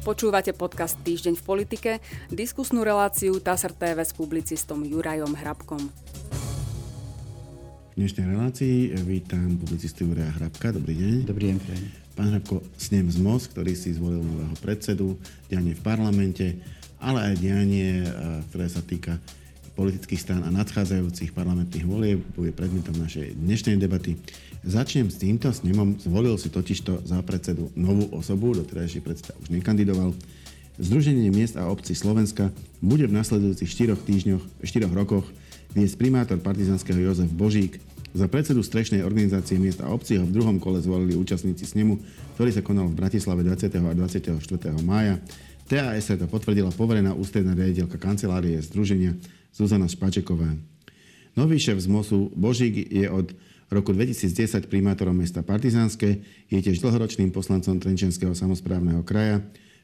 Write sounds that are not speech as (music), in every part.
Počúvate podcast Týždeň v politike, diskusnú reláciu TASR TV s publicistom Jurajom Hrabkom. V dnešnej relácii vítam publicistu Juraja Hrabka. Dobrý deň. Dobrý deň, prajem. Pán Hrabko, snem z MOS, ktorý si zvolil nového predsedu, dianie v parlamente, ale aj dianie, ktoré sa týka politických strán a nadchádzajúcich parlamentných volieb bude predmetom našej dnešnej debaty. Začnem s týmto snemom. Zvolil si totižto za predsedu novú osobu, doterajší predseda už nekandidoval. Združenie miest a obcí Slovenska bude v nasledujúcich 4 týždňoch, 4 rokoch viesť primátor partizanského Jozef Božík. Za predsedu strešnej organizácie miest a obcí ho v druhom kole zvolili účastníci snemu, ktorý sa konal v Bratislave 20. a 24. mája. TAS to potvrdila poverená ústredná riaditeľka kancelárie Združenia Zuzana Špačeková. Nový šéf z MOSu Božík je od roku 2010 primátorom mesta Partizánske, je tiež dlhoročným poslancom Trenčenského samozprávneho kraja.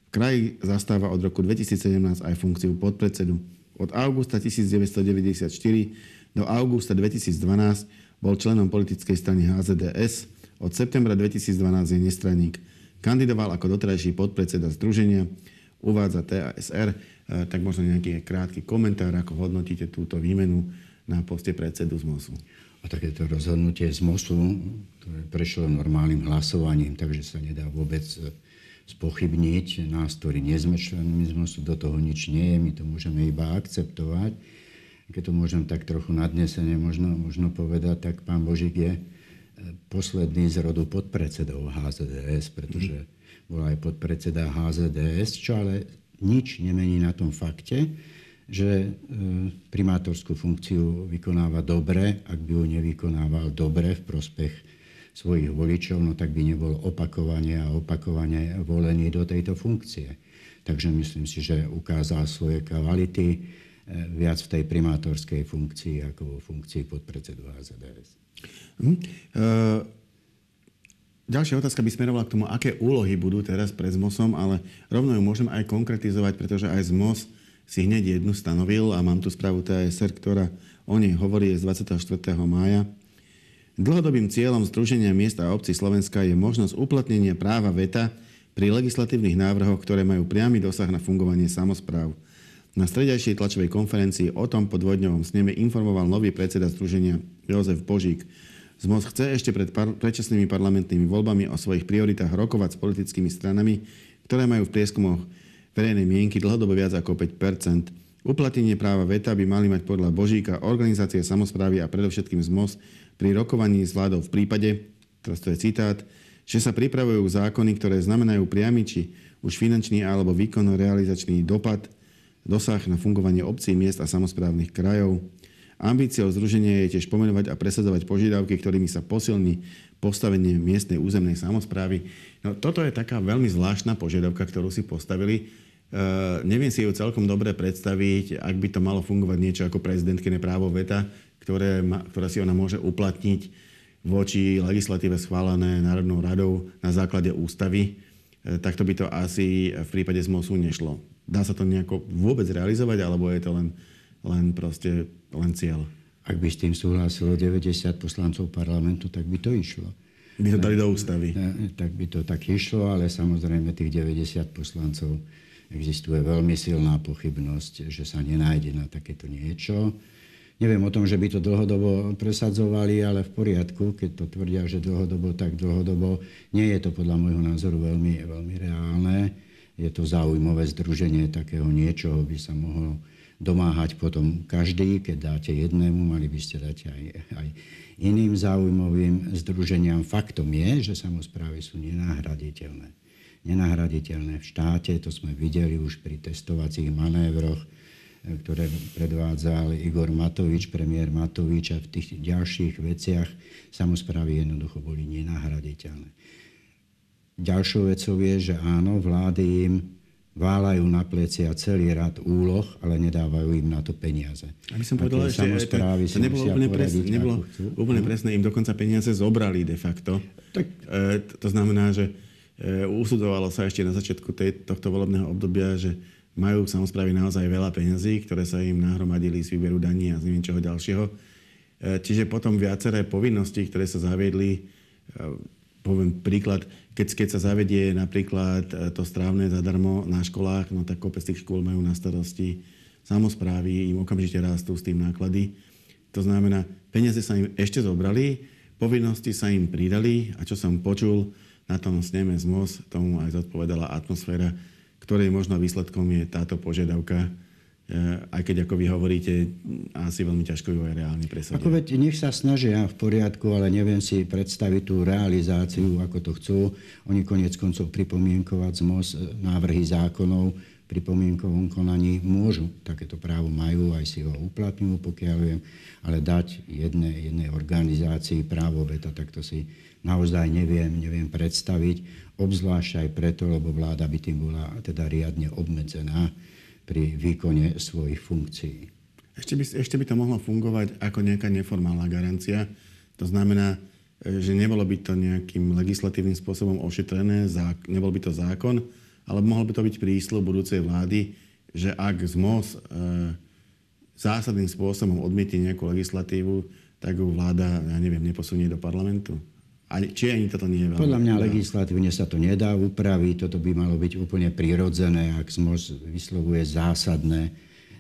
V kraji zastáva od roku 2017 aj funkciu podpredsedu. Od augusta 1994 do augusta 2012 bol členom politickej strany HZDS. Od septembra 2012 je nestranník. Kandidoval ako doterajší podpredseda združenia, uvádza TASR, e, tak možno nejaký krátky komentár, ako hodnotíte túto výmenu na poste predsedu z MOSu. A takéto rozhodnutie z MOSu, ktoré prešlo normálnym hlasovaním, takže sa nedá vôbec e, spochybniť. Nás, ktorí nie sme členmi z MOSu, do toho nič nie je, my to môžeme iba akceptovať. Keď to môžem tak trochu nadnesene možno, možno povedať, tak pán Božík je e, posledný z rodu podpredsedov HZDS, pretože bol aj podpredseda HZDS, čo ale nič nemení na tom fakte, že e, primátorskú funkciu vykonáva dobre. Ak by ju nevykonával dobre v prospech svojich voličov, no tak by nebol opakovane a opakovane volený do tejto funkcie. Takže myslím si, že ukázal svoje kvality e, viac v tej primátorskej funkcii ako vo funkcii podpredsedu HZDS. Hm. Uh, ďalšia otázka by smerovala k tomu, aké úlohy budú teraz pred ZMOSom, ale rovno ju môžem aj konkretizovať, pretože aj ZMOS si hneď jednu stanovil a mám tu správu TSR, ktorá o nej hovorí z 24. mája. Dlhodobým cieľom Združenia miest a obcí Slovenska je možnosť uplatnenia práva VETA pri legislatívnych návrhoch, ktoré majú priamy dosah na fungovanie samozpráv. Na stredajšej tlačovej konferencii o tom po dvojdňovom sneme informoval nový predseda Združenia Jozef Božík. ZMOS chce ešte pred par- predčasnými parlamentnými voľbami o svojich prioritách rokovať s politickými stranami, ktoré majú v prieskumoch verejnej mienky dlhodobo viac ako 5% Uplatnenie práva VETA by mali mať podľa Božíka organizácie samozprávy a predovšetkým ZMOS pri rokovaní s vládou v prípade, teraz to je citát, že sa pripravujú zákony, ktoré znamenajú priamy či už finančný alebo výkonno-realizačný dopad, dosah na fungovanie obcí, miest a samozprávnych krajov. Ambíciou združenia je tiež pomenovať a presadzovať požiadavky, ktorými sa posilní postavenie miestnej územnej samozprávy. No, toto je taká veľmi zvláštna požiadavka, ktorú si postavili Uh, neviem si ju celkom dobre predstaviť, ak by to malo fungovať niečo ako prezidentkine právo VETA, ktoré, ma, ktoré si ona môže uplatniť voči legislatíve schválené Národnou radou na základe ústavy, uh, takto by to asi v prípade z MOSu nešlo. Dá sa to nejako vôbec realizovať, alebo je to len, len proste len cieľ? Ak by s tým súhlasilo 90 poslancov parlamentu, tak by to išlo. By to dali do ústavy. Tak by to tak išlo, ale samozrejme tých 90 poslancov existuje veľmi silná pochybnosť, že sa nenájde na takéto niečo. Neviem o tom, že by to dlhodobo presadzovali, ale v poriadku, keď to tvrdia, že dlhodobo, tak dlhodobo. Nie je to podľa môjho názoru veľmi, veľmi reálne. Je to zaujímavé združenie takého niečoho, by sa mohlo domáhať potom každý, keď dáte jednému, mali by ste dať aj, aj iným záujmovým združeniam. Faktom je, že samozprávy sú nenahraditeľné nenahraditeľné v štáte. To sme videli už pri testovacích manévroch, e, ktoré predvádzal Igor Matovič, premiér Matovič a v tých ďalších veciach samozprávy jednoducho boli nenahraditeľné. Ďalšou vecou je, že áno, vlády im válajú na plecia celý rad úloh, ale nedávajú im na to peniaze. Aby som povedal ešte, to, to nebolo úplne, presne, nebolo úplne presné, im dokonca peniaze zobrali de facto. Tak, e, to znamená, že E, usudzovalo sa ešte na začiatku tej, tohto volebného obdobia, že majú samozprávy naozaj veľa peňazí, ktoré sa im nahromadili z výberu daní a z neviem čoho ďalšieho. E, čiže potom viaceré povinnosti, ktoré sa zaviedli, e, poviem príklad, keď, keď sa zavedie napríklad to strávne zadarmo na školách, no tak kopec tých škôl majú na starosti samozprávy, im okamžite rastú s tým náklady. To znamená, peniaze sa im ešte zobrali, povinnosti sa im pridali a čo som počul na tom sneme z MOS, tomu aj zodpovedala atmosféra, ktorej možno výsledkom je táto požiadavka Eh, aj keď, ako vy hovoríte, asi veľmi ťažko ju aj reálne presadiť. Ako veď, nech sa snažia v poriadku, ale neviem si predstaviť tú realizáciu, ako to chcú. Oni konec koncov pripomienkovať z MOS eh, návrhy zákonov pri pomienkovom konaní môžu, takéto právo majú, aj si ho uplatňujú, pokiaľ viem, ale dať jednej, jednej organizácii právo veta, tak to si naozaj neviem, neviem predstaviť, obzvlášť aj preto, lebo vláda by tým bola teda riadne obmedzená pri výkone svojich funkcií. Ešte by, ešte by to mohlo fungovať ako nejaká neformálna garancia. To znamená, e, že nebolo by to nejakým legislatívnym spôsobom ošetrené, nebol by to zákon, ale mohol by to byť prísľub budúcej vlády, že ak z MOS e, zásadným spôsobom odmietne nejakú legislatívu, tak ju vláda, ja neviem, neposunie do parlamentu. A či ani toto nie je veľmi... Podľa mňa legislatívne sa to nedá upraviť. Toto by malo byť úplne prirodzené, ak ZMOS vyslovuje zásadné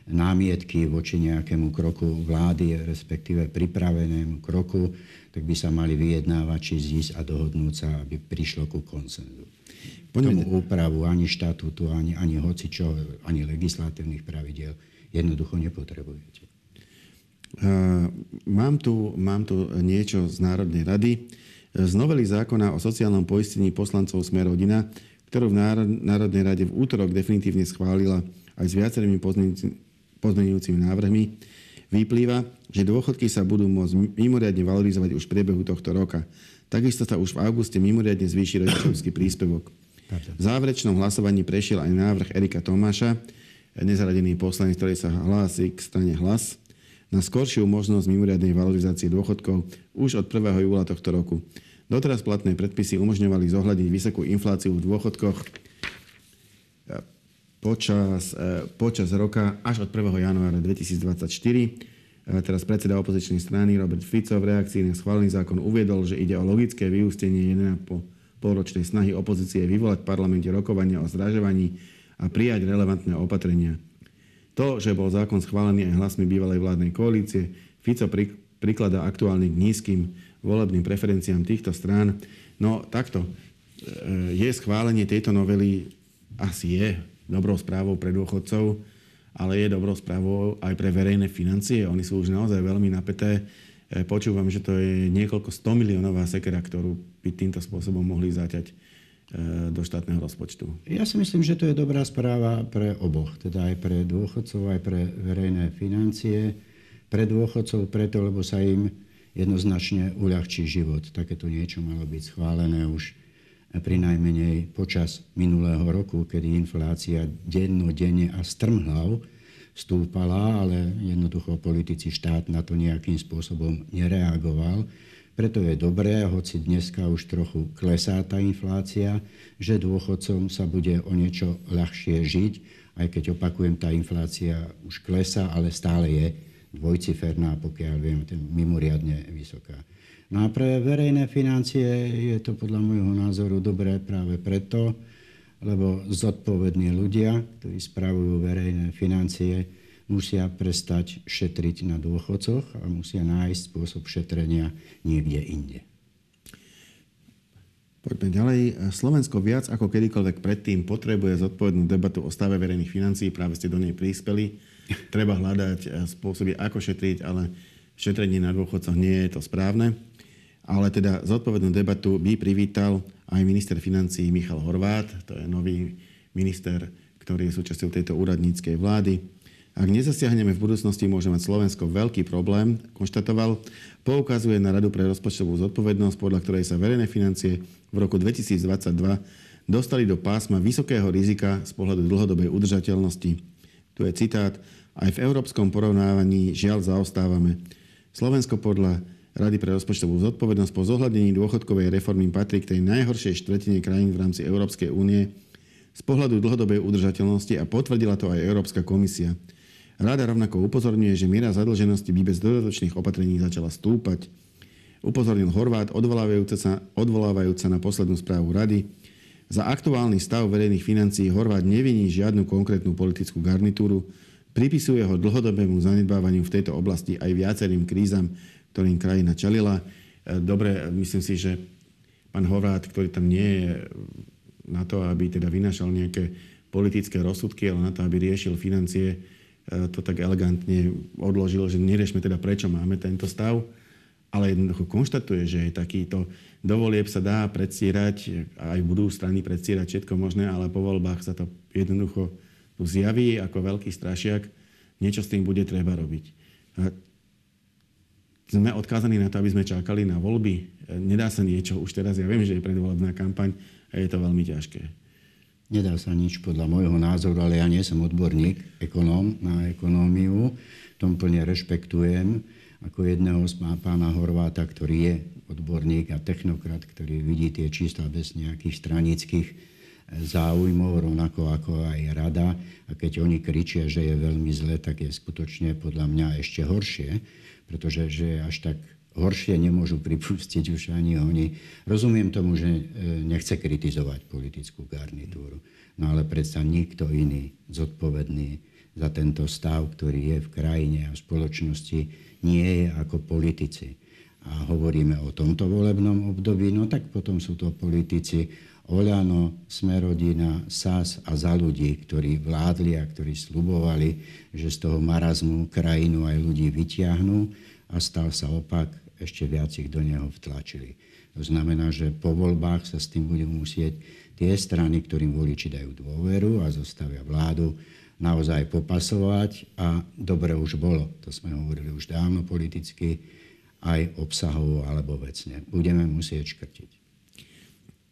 námietky voči nejakému kroku vlády, respektíve pripravenému kroku, tak by sa mali vyjednávať, či zísť a dohodnúť sa, aby prišlo ku konsenzu. Poďme... Tomu úpravu ani štatútu, ani, ani hocičo, ani legislatívnych pravidel jednoducho nepotrebujete. Uh, mám, tu, mám tu niečo z Národnej rady z novely zákona o sociálnom poistení poslancov Sme rodina, ktorú v Národnej rade v útorok definitívne schválila aj s viacerými pozmenujúcimi návrhmi, vyplýva, že dôchodky sa budú môcť mimoriadne valorizovať už v priebehu tohto roka. Takisto sa už v auguste mimoriadne zvýši rodičovský príspevok. V záverečnom hlasovaní prešiel aj návrh Erika Tomáša, nezaradený poslanec, ktorý sa hlási k strane hlas, na skoršiu možnosť mimoriadnej valorizácie dôchodkov už od 1. júla tohto roku. Doteraz platné predpisy umožňovali zohľadiť vysokú infláciu v dôchodkoch eh, počas, eh, počas roka až od 1. januára 2024. Eh, teraz predseda opozičnej strany Robert Fico v reakcii na schválený zákon uviedol, že ide o logické vyústenie 1,5 polročnej snahy opozície vyvolať v parlamente rokovania o zdražovaní a prijať relevantné opatrenia. To, že bol zákon schválený aj hlasmi bývalej vládnej koalície, Fico prikladá aktuálne k nízkym volebným preferenciám týchto strán. No takto, e, je schválenie tejto novely asi je dobrou správou pre dôchodcov, ale je dobrou správou aj pre verejné financie. Oni sú už naozaj veľmi napäté. E, počúvam, že to je niekoľko 100 miliónová sekera, ktorú by týmto spôsobom mohli zaťať e, do štátneho rozpočtu. Ja si myslím, že to je dobrá správa pre oboch, teda aj pre dôchodcov, aj pre verejné financie. Pre dôchodcov preto, lebo sa im jednoznačne uľahčí život. Takéto niečo malo byť schválené už pri najmenej počas minulého roku, kedy inflácia dennodenne a strmhlav stúpala, ale jednoducho politici štát na to nejakým spôsobom nereagoval. Preto je dobré, hoci dneska už trochu klesá tá inflácia, že dôchodcom sa bude o niečo ľahšie žiť, aj keď opakujem, tá inflácia už klesá, ale stále je dvojciferná, pokiaľ viem, mimoriadne vysoká. No a pre verejné financie je to podľa môjho názoru dobré práve preto, lebo zodpovední ľudia, ktorí spravujú verejné financie, musia prestať šetriť na dôchodcoch a musia nájsť spôsob šetrenia niekde inde. Poďme ďalej. Slovensko viac ako kedykoľvek predtým potrebuje zodpovednú debatu o stave verejných financií. Práve ste do nej prispeli. (laughs) Treba hľadať eh, spôsoby, ako šetriť, ale šetrenie na dôchodcoch nie je to správne. Ale teda zodpovednú debatu by privítal aj minister financí Michal Horvát, to je nový minister, ktorý je súčasťou tejto úradníckej vlády. Ak nezasiahneme v budúcnosti, môže mať Slovensko veľký problém, konštatoval. Poukazuje na Radu pre rozpočtovú zodpovednosť, podľa ktorej sa verejné financie v roku 2022 dostali do pásma vysokého rizika z pohľadu dlhodobej udržateľnosti. Tu je citát. Aj v európskom porovnávaní žiaľ zaostávame. Slovensko podľa Rady pre rozpočtovú zodpovednosť po zohľadnení dôchodkovej reformy patrí k tej najhoršej štvrtine krajín v rámci Európskej únie z pohľadu dlhodobej udržateľnosti a potvrdila to aj Európska komisia. Rada rovnako upozorňuje, že miera zadlženosti by bez dodatočných opatrení začala stúpať. upozornil Horvát, odvolávajúca sa, odvolávajúca na poslednú správu rady. Za aktuálny stav verejných financií Horvát neviní žiadnu konkrétnu politickú garnitúru, pripisuje ho dlhodobému zanedbávaniu v tejto oblasti aj viacerým krízam, ktorým krajina čelila. E, dobre, myslím si, že pán Horvát, ktorý tam nie je na to, aby teda vynašal nejaké politické rozsudky, ale na to, aby riešil financie, e, to tak elegantne odložil, že neriešme teda, prečo máme tento stav, ale jednoducho konštatuje, že je takýto dovolieb sa dá predstierať, aj budú strany predstierať všetko možné, ale po voľbách sa to jednoducho tu zjaví ako veľký strašiak, niečo s tým bude treba robiť. Sme odkázaní na to, aby sme čakali na voľby. Nedá sa niečo už teraz, ja viem, že je predvolebná kampaň a je to veľmi ťažké. Nedá sa nič podľa môjho názoru, ale ja nie som odborník, ekonóm na ekonómiu. Tom plne rešpektujem ako jedného z pána Horváta, ktorý je odborník a technokrat, ktorý vidí tie čísla bez nejakých stranických eh, záujmov, rovnako ako aj rada. A keď oni kričia, že je veľmi zle, tak je skutočne podľa mňa ešte horšie, pretože že až tak horšie nemôžu pripustiť už ani oni. Rozumiem tomu, že e, nechce kritizovať politickú garnitúru, no ale predsa nikto iný zodpovedný za tento stav, ktorý je v krajine a v spoločnosti, nie je ako politici. A hovoríme o tomto volebnom období, no tak potom sú to politici Oľano, Smerodina, SAS a za ľudí, ktorí vládli a ktorí slubovali, že z toho marazmu krajinu aj ľudí vyťahnú a stal sa opak ešte viac ich do neho vtlačili. To znamená, že po voľbách sa s tým budú musieť tie strany, ktorým voliči dajú dôveru a zostavia vládu, naozaj popasovať a dobre už bolo, to sme hovorili už dávno politicky, aj obsahovo alebo vecne. Budeme musieť škrtiť.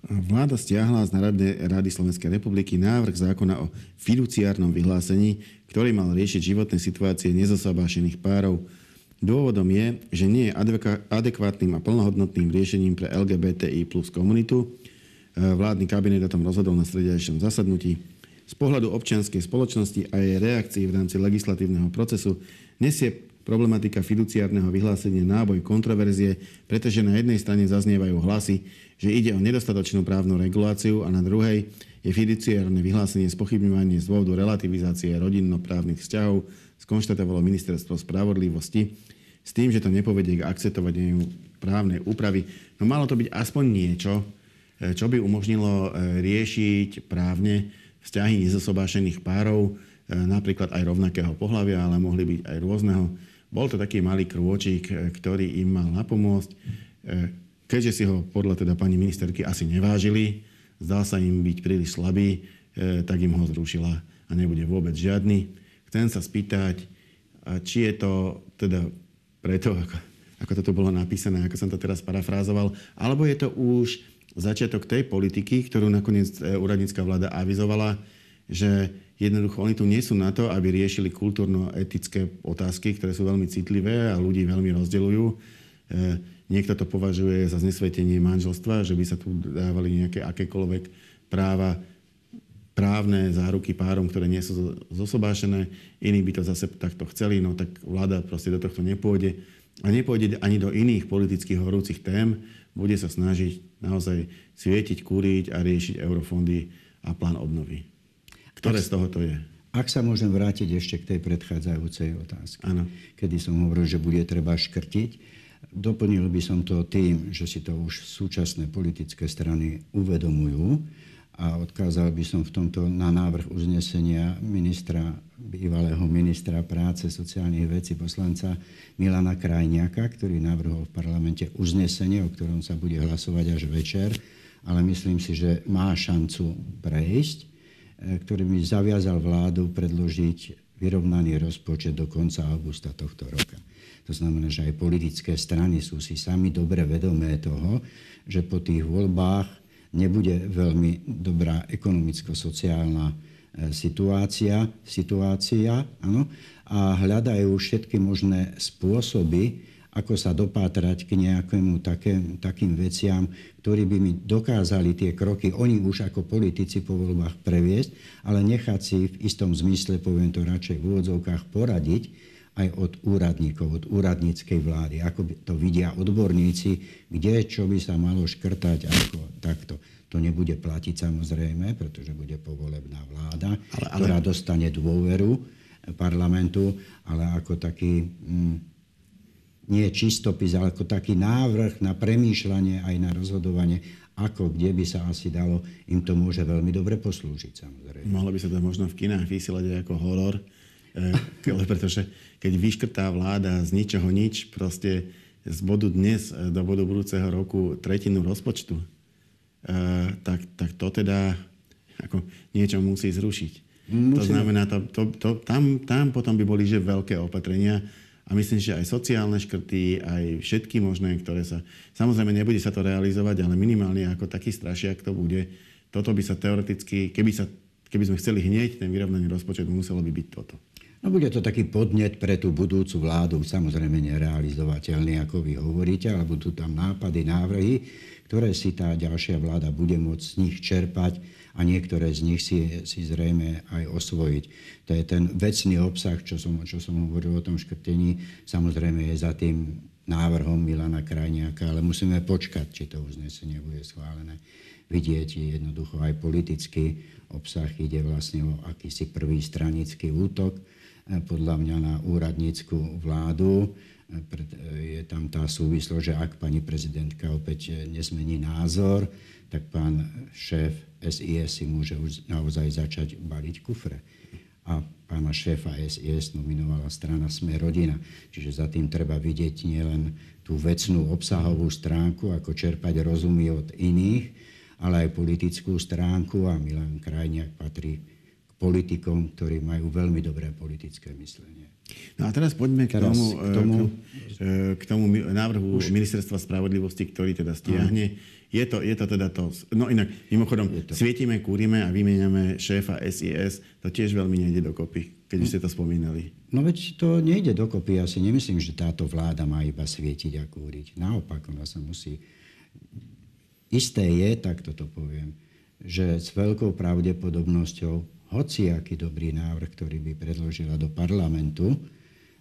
Vláda stiahla z Národnej rady Slovenskej republiky návrh zákona o fiduciárnom vyhlásení, ktorý mal riešiť životné situácie nezosobášených párov Dôvodom je, že nie je adekvátnym a plnohodnotným riešením pre LGBTI plus komunitu. E, vládny kabinet o tom rozhodol na stredajšom zasadnutí. Z pohľadu občianskej spoločnosti a jej reakcií v rámci legislatívneho procesu nesie problematika fiduciárneho vyhlásenia náboj kontroverzie, pretože na jednej strane zaznievajú hlasy, že ide o nedostatočnú právnu reguláciu a na druhej je fiduciárne vyhlásenie spochybňovanie z dôvodu relativizácie rodinnoprávnych vzťahov, skonštatovalo Ministerstvo spravodlivosti s tým, že to nepovedie k akceptovaniu právnej úpravy. No malo to byť aspoň niečo, e, čo by umožnilo e, riešiť právne vzťahy nezosobášených párov, e, napríklad aj rovnakého pohľavia, ale mohli byť aj rôzneho. Bol to taký malý krôčik, ktorý im mal napomôcť. Keďže si ho podľa teda pani ministerky asi nevážili, zdal sa im byť príliš slabý, tak im ho zrušila a nebude vôbec žiadny. Chcem sa spýtať, či je to teda preto, ako, ako toto bolo napísané, ako som to teraz parafrázoval, alebo je to už začiatok tej politiky, ktorú nakoniec e, úradnícka vláda avizovala, že jednoducho oni tu nie sú na to, aby riešili kultúrno-etické otázky, ktoré sú veľmi citlivé a ľudí veľmi rozdeľujú. E, niekto to považuje za znesvetenie manželstva, že by sa tu dávali nejaké akékoľvek práva právne záruky párom, ktoré nie sú zosobášené, iní by to zase takto chceli, no tak vláda proste do tohto nepôjde a nepôjde ani do iných politických horúcich tém, bude sa snažiť naozaj svietiť, kúriť a riešiť eurofondy a plán obnovy. Ktoré ak, z toho to je? Ak sa môžem vrátiť ešte k tej predchádzajúcej otázke, ano. kedy som hovoril, že bude treba škrtiť, doplnil by som to tým, že si to už súčasné politické strany uvedomujú, a odkázal by som v tomto na návrh uznesenia ministra, bývalého ministra práce, sociálnych vecí, poslanca Milana Krajniaka, ktorý navrhol v parlamente uznesenie, o ktorom sa bude hlasovať až večer, ale myslím si, že má šancu prejsť, e, ktorý by zaviazal vládu predložiť vyrovnaný rozpočet do konca augusta tohto roka. To znamená, že aj politické strany sú si sami dobre vedomé toho, že po tých voľbách nebude veľmi dobrá ekonomicko-sociálna e, situácia, situácia áno, a hľadajú všetky možné spôsoby, ako sa dopátrať k nejakému také, takým veciam, ktorí by mi dokázali tie kroky, oni už ako politici po voľbách previesť, ale nechať si v istom zmysle, poviem to radšej v úvodzovkách, poradiť aj od úradníkov, od úradníckej vlády, ako to vidia odborníci, kde čo by sa malo škrtať, ako takto. To nebude platiť samozrejme, pretože bude povolebná vláda, ale, ale... ktorá dostane dôveru parlamentu, ale ako taký, mm, nie čistopis, ale ako taký návrh na premýšľanie aj na rozhodovanie, ako, kde by sa asi dalo, im to môže veľmi dobre poslúžiť samozrejme. Mohlo by sa to možno v kinách vysielať aj ako horor, pretože keď vyškrtá vláda z ničoho nič, proste z bodu dnes do bodu budúceho roku tretinu rozpočtu, Eh, tak, tak to teda ako niečo musí zrušiť. Musíme. To znamená, to, to, to, tam, tam potom by boli že veľké opatrenia a myslím, že aj sociálne škrty, aj všetky možné, ktoré sa... Samozrejme, nebude sa to realizovať, ale minimálne ako taký strašiak to bude. Toto by sa teoreticky, keby, sa, keby sme chceli hnieť ten vyrovnaný rozpočet, muselo by byť toto. No bude to taký podnet pre tú budúcu vládu, samozrejme nerealizovateľný, ako vy hovoríte, ale budú tam nápady, návrhy ktoré si tá ďalšia vláda bude môcť z nich čerpať a niektoré z nich si, si zrejme aj osvojiť. To je ten vecný obsah, čo som, čo som hovoril o tom škrtení, samozrejme je za tým návrhom Milana Krajniaka, ale musíme počkať, či to uznesenie bude schválené. Vidieť jednoducho aj politický obsah, ide vlastne o akýsi prvý stranický útok, podľa mňa na úradnícku vládu je tam tá súvislosť, že ak pani prezidentka opäť nezmení názor, tak pán šéf SIS si môže už naozaj začať baliť kufre. A pána šéfa SIS nominovala strana Sme rodina. Čiže za tým treba vidieť nielen tú vecnú obsahovú stránku, ako čerpať rozumy od iných, ale aj politickú stránku a Milan Krajniak patrí politikom, ktorí majú veľmi dobré politické myslenie. No a teraz poďme k teraz tomu, k tomu, k tomu návrhu už. Ministerstva spravodlivosti, ktorý teda stiahne. Je to, je to teda to... No inak, mimochodom, svietime, kúrime a vymeniame šéfa SIS. To tiež veľmi nejde dokopy, keď no. ste to spomínali. No veď to nejde dokopy. Ja si nemyslím, že táto vláda má iba svietiť a kúriť. Naopak, ona sa musí... Isté je, tak toto poviem, že s veľkou pravdepodobnosťou hociaký dobrý návrh, ktorý by predložila do parlamentu,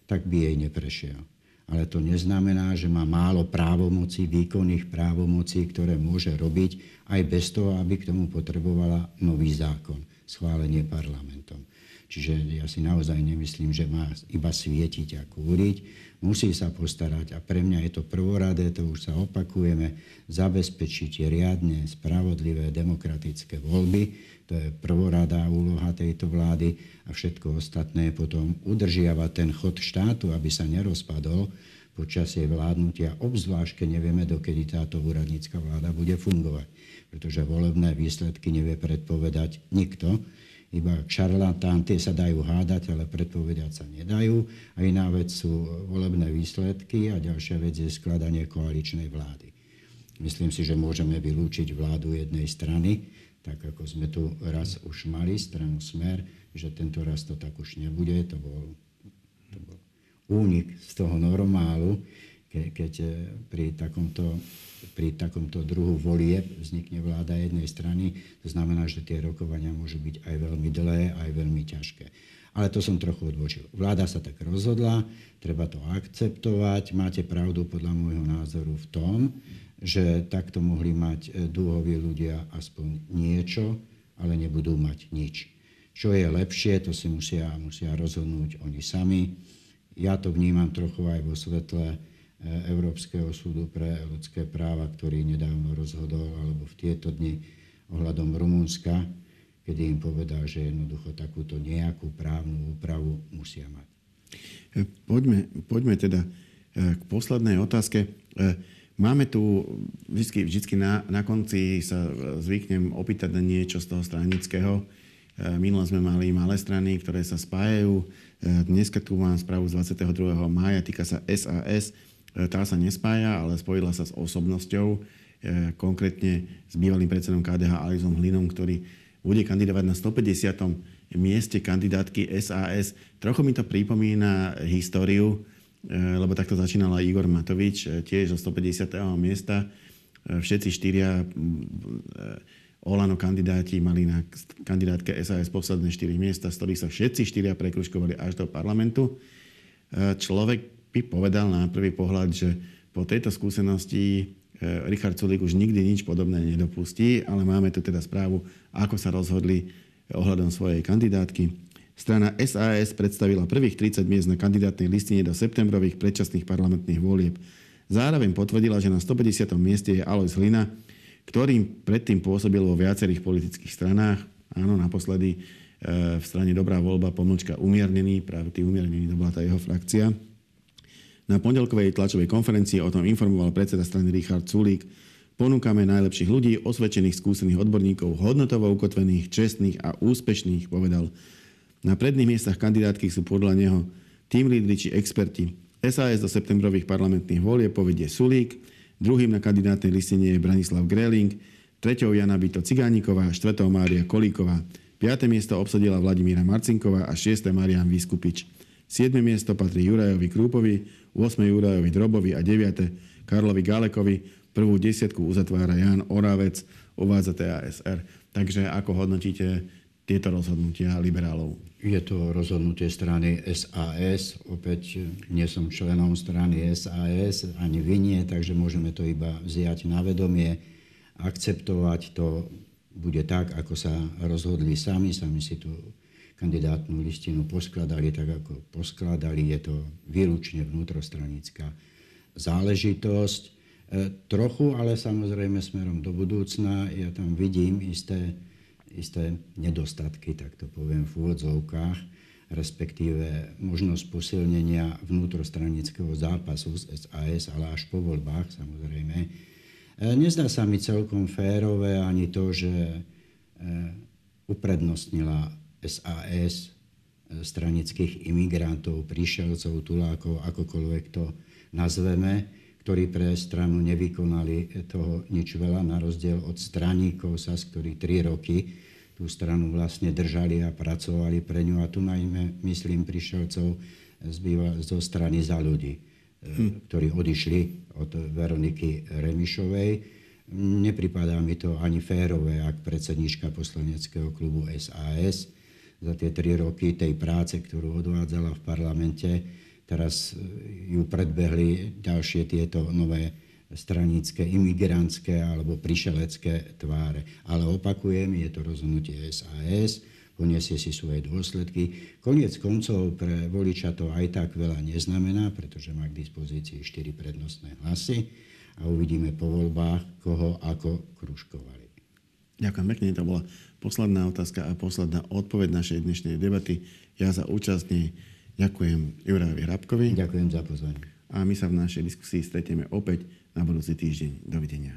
tak by jej neprešiel. Ale to neznamená, že má málo právomocí, výkonných právomocí, ktoré môže robiť aj bez toho, aby k tomu potrebovala nový zákon, schválenie parlamentom. Čiže ja si naozaj nemyslím, že má iba svietiť a kúriť. Musí sa postarať a pre mňa je to prvoradé, to už sa opakujeme, zabezpečiť riadne, spravodlivé, demokratické voľby. To je prvoradá úloha tejto vlády a všetko ostatné potom udržiavať ten chod štátu, aby sa nerozpadol počas jej vládnutia, obzvlášť keď nevieme, dokedy táto úradnícka vláda bude fungovať. Pretože volebné výsledky nevie predpovedať nikto iba šarlatán, tie sa dajú hádať, ale predpovedať sa nedajú. A iná vec sú volebné výsledky a ďalšia vec je skladanie koaličnej vlády. Myslím si, že môžeme vylúčiť vládu jednej strany, tak ako sme tu raz už mali, stranu Smer, že tento raz to tak už nebude. To bol, to bol únik z toho normálu, ke, keď eh, pri takomto pri takomto druhu volieb vznikne vláda jednej strany. To znamená, že tie rokovania môžu byť aj veľmi dlhé, aj veľmi ťažké. Ale to som trochu odbočil. Vláda sa tak rozhodla, treba to akceptovať. Máte pravdu podľa môjho názoru v tom, že takto mohli mať e, dúhoví ľudia aspoň niečo, ale nebudú mať nič. Čo je lepšie, to si musia, musia rozhodnúť oni sami. Ja to vnímam trochu aj vo svetle Európskeho súdu pre ľudské práva, ktorý nedávno rozhodol, alebo v tieto dni ohľadom Rumunska, kedy im povedal, že jednoducho takúto nejakú právnu úpravu musia mať. Poďme, poďme teda e, k poslednej otázke. E, máme tu, vždy, vždy na, na konci sa zvyknem opýtať na niečo z toho stranického. E, minule sme mali malé strany, ktoré sa spájajú. Dneska tu mám správu z 22. mája, týka sa SAS E, tá sa nespája, ale spojila sa s osobnosťou, e, konkrétne s bývalým predsedom KDH Alizom Hlinom, ktorý bude kandidovať na 150. mieste kandidátky SAS. Trochu mi to pripomína históriu, e, lebo takto začínala Igor Matovič, tiež zo 150. miesta. Všetci štyria Olano kandidáti mali na kandidátke SAS posledné 4 miesta, z ktorých sa všetci štyria prekruškovali až do parlamentu. človek by povedal na prvý pohľad, že po tejto skúsenosti Richard Sulík už nikdy nič podobné nedopustí, ale máme tu teda správu, ako sa rozhodli ohľadom svojej kandidátky. Strana SAS predstavila prvých 30 miest na kandidátnej listine do septembrových predčasných parlamentných volieb. Zároveň potvrdila, že na 150. mieste je Alois Hlina, ktorým predtým pôsobil vo viacerých politických stranách. Áno, naposledy e, v strane Dobrá voľba pomlčka umiernený, práve tý umiernený to bola tá jeho frakcia. Na pondelkovej tlačovej konferencii o tom informoval predseda strany Richard Sulík. Ponúkame najlepších ľudí, osvedčených skúsených odborníkov, hodnotovo ukotvených, čestných a úspešných, povedal. Na predných miestach kandidátky sú podľa neho tým lídry či experti. SAS do septembrových parlamentných volie povedie Sulík, druhým na kandidátnej listine je Branislav Greling, treťou Jana Bito Cigániková, štvrtou Mária Kolíková. Piaté miesto obsadila Vladimíra Marcinková a šiesté Marian Vyskupič. Siedme miesto patrí Jurajovi Krúpovi, 8. Jurajovi Drobovi a 9. Karlovi Galekovi. Prvú desiatku uzatvára Jan Oravec, uvádza TASR. Takže ako hodnotíte tieto rozhodnutia liberálov? Je to rozhodnutie strany SAS. Opäť nie som členom strany SAS, ani vy nie, takže môžeme to iba vziať na vedomie, akceptovať to bude tak, ako sa rozhodli sami. Sami si tú kandidátnu listinu poskladali tak, ako poskladali. Je to výlučne vnútrostranická záležitosť. E, trochu, ale samozrejme smerom do budúcna, ja tam vidím isté isté nedostatky, tak to poviem v úvodzovkách, respektíve možnosť posilnenia vnútrostranického zápasu z SAS, ale až po voľbách samozrejme. E, nezdá sa mi celkom férové ani to, že e, uprednostnila SAS e, stranických imigrantov, prišelcov, tulákov, akokoľvek to nazveme, ktorí pre stranu nevykonali toho nič veľa, na rozdiel od straníkov sa, z ktorých tri roky tú stranu vlastne držali a pracovali pre ňu. A tu najmä, myslím, prišelcov zbýva zo strany za ľudí, hm. ktorí odišli od Veroniky Remišovej. Nepripadá mi to ani férové, ak predsednička poslaneckého klubu SAS za tie tri roky tej práce, ktorú odvádzala v parlamente, teraz ju predbehli ďalšie tieto nové stranické, imigrantské alebo prišelecké tváre. Ale opakujem, je to rozhodnutie SAS, poniesie si svoje dôsledky. Koniec koncov pre voliča to aj tak veľa neznamená, pretože má k dispozícii 4 prednostné hlasy a uvidíme po voľbách, koho ako kružkovali. Ďakujem pekne, to bola posledná otázka a posledná odpoveď našej dnešnej debaty. Ja za účastne ďakujem Jurajovi Hrabkovi. Ďakujem za pozvanie. A my sa v našej diskusii stretieme opäť na budúci týždeň. Dovidenia.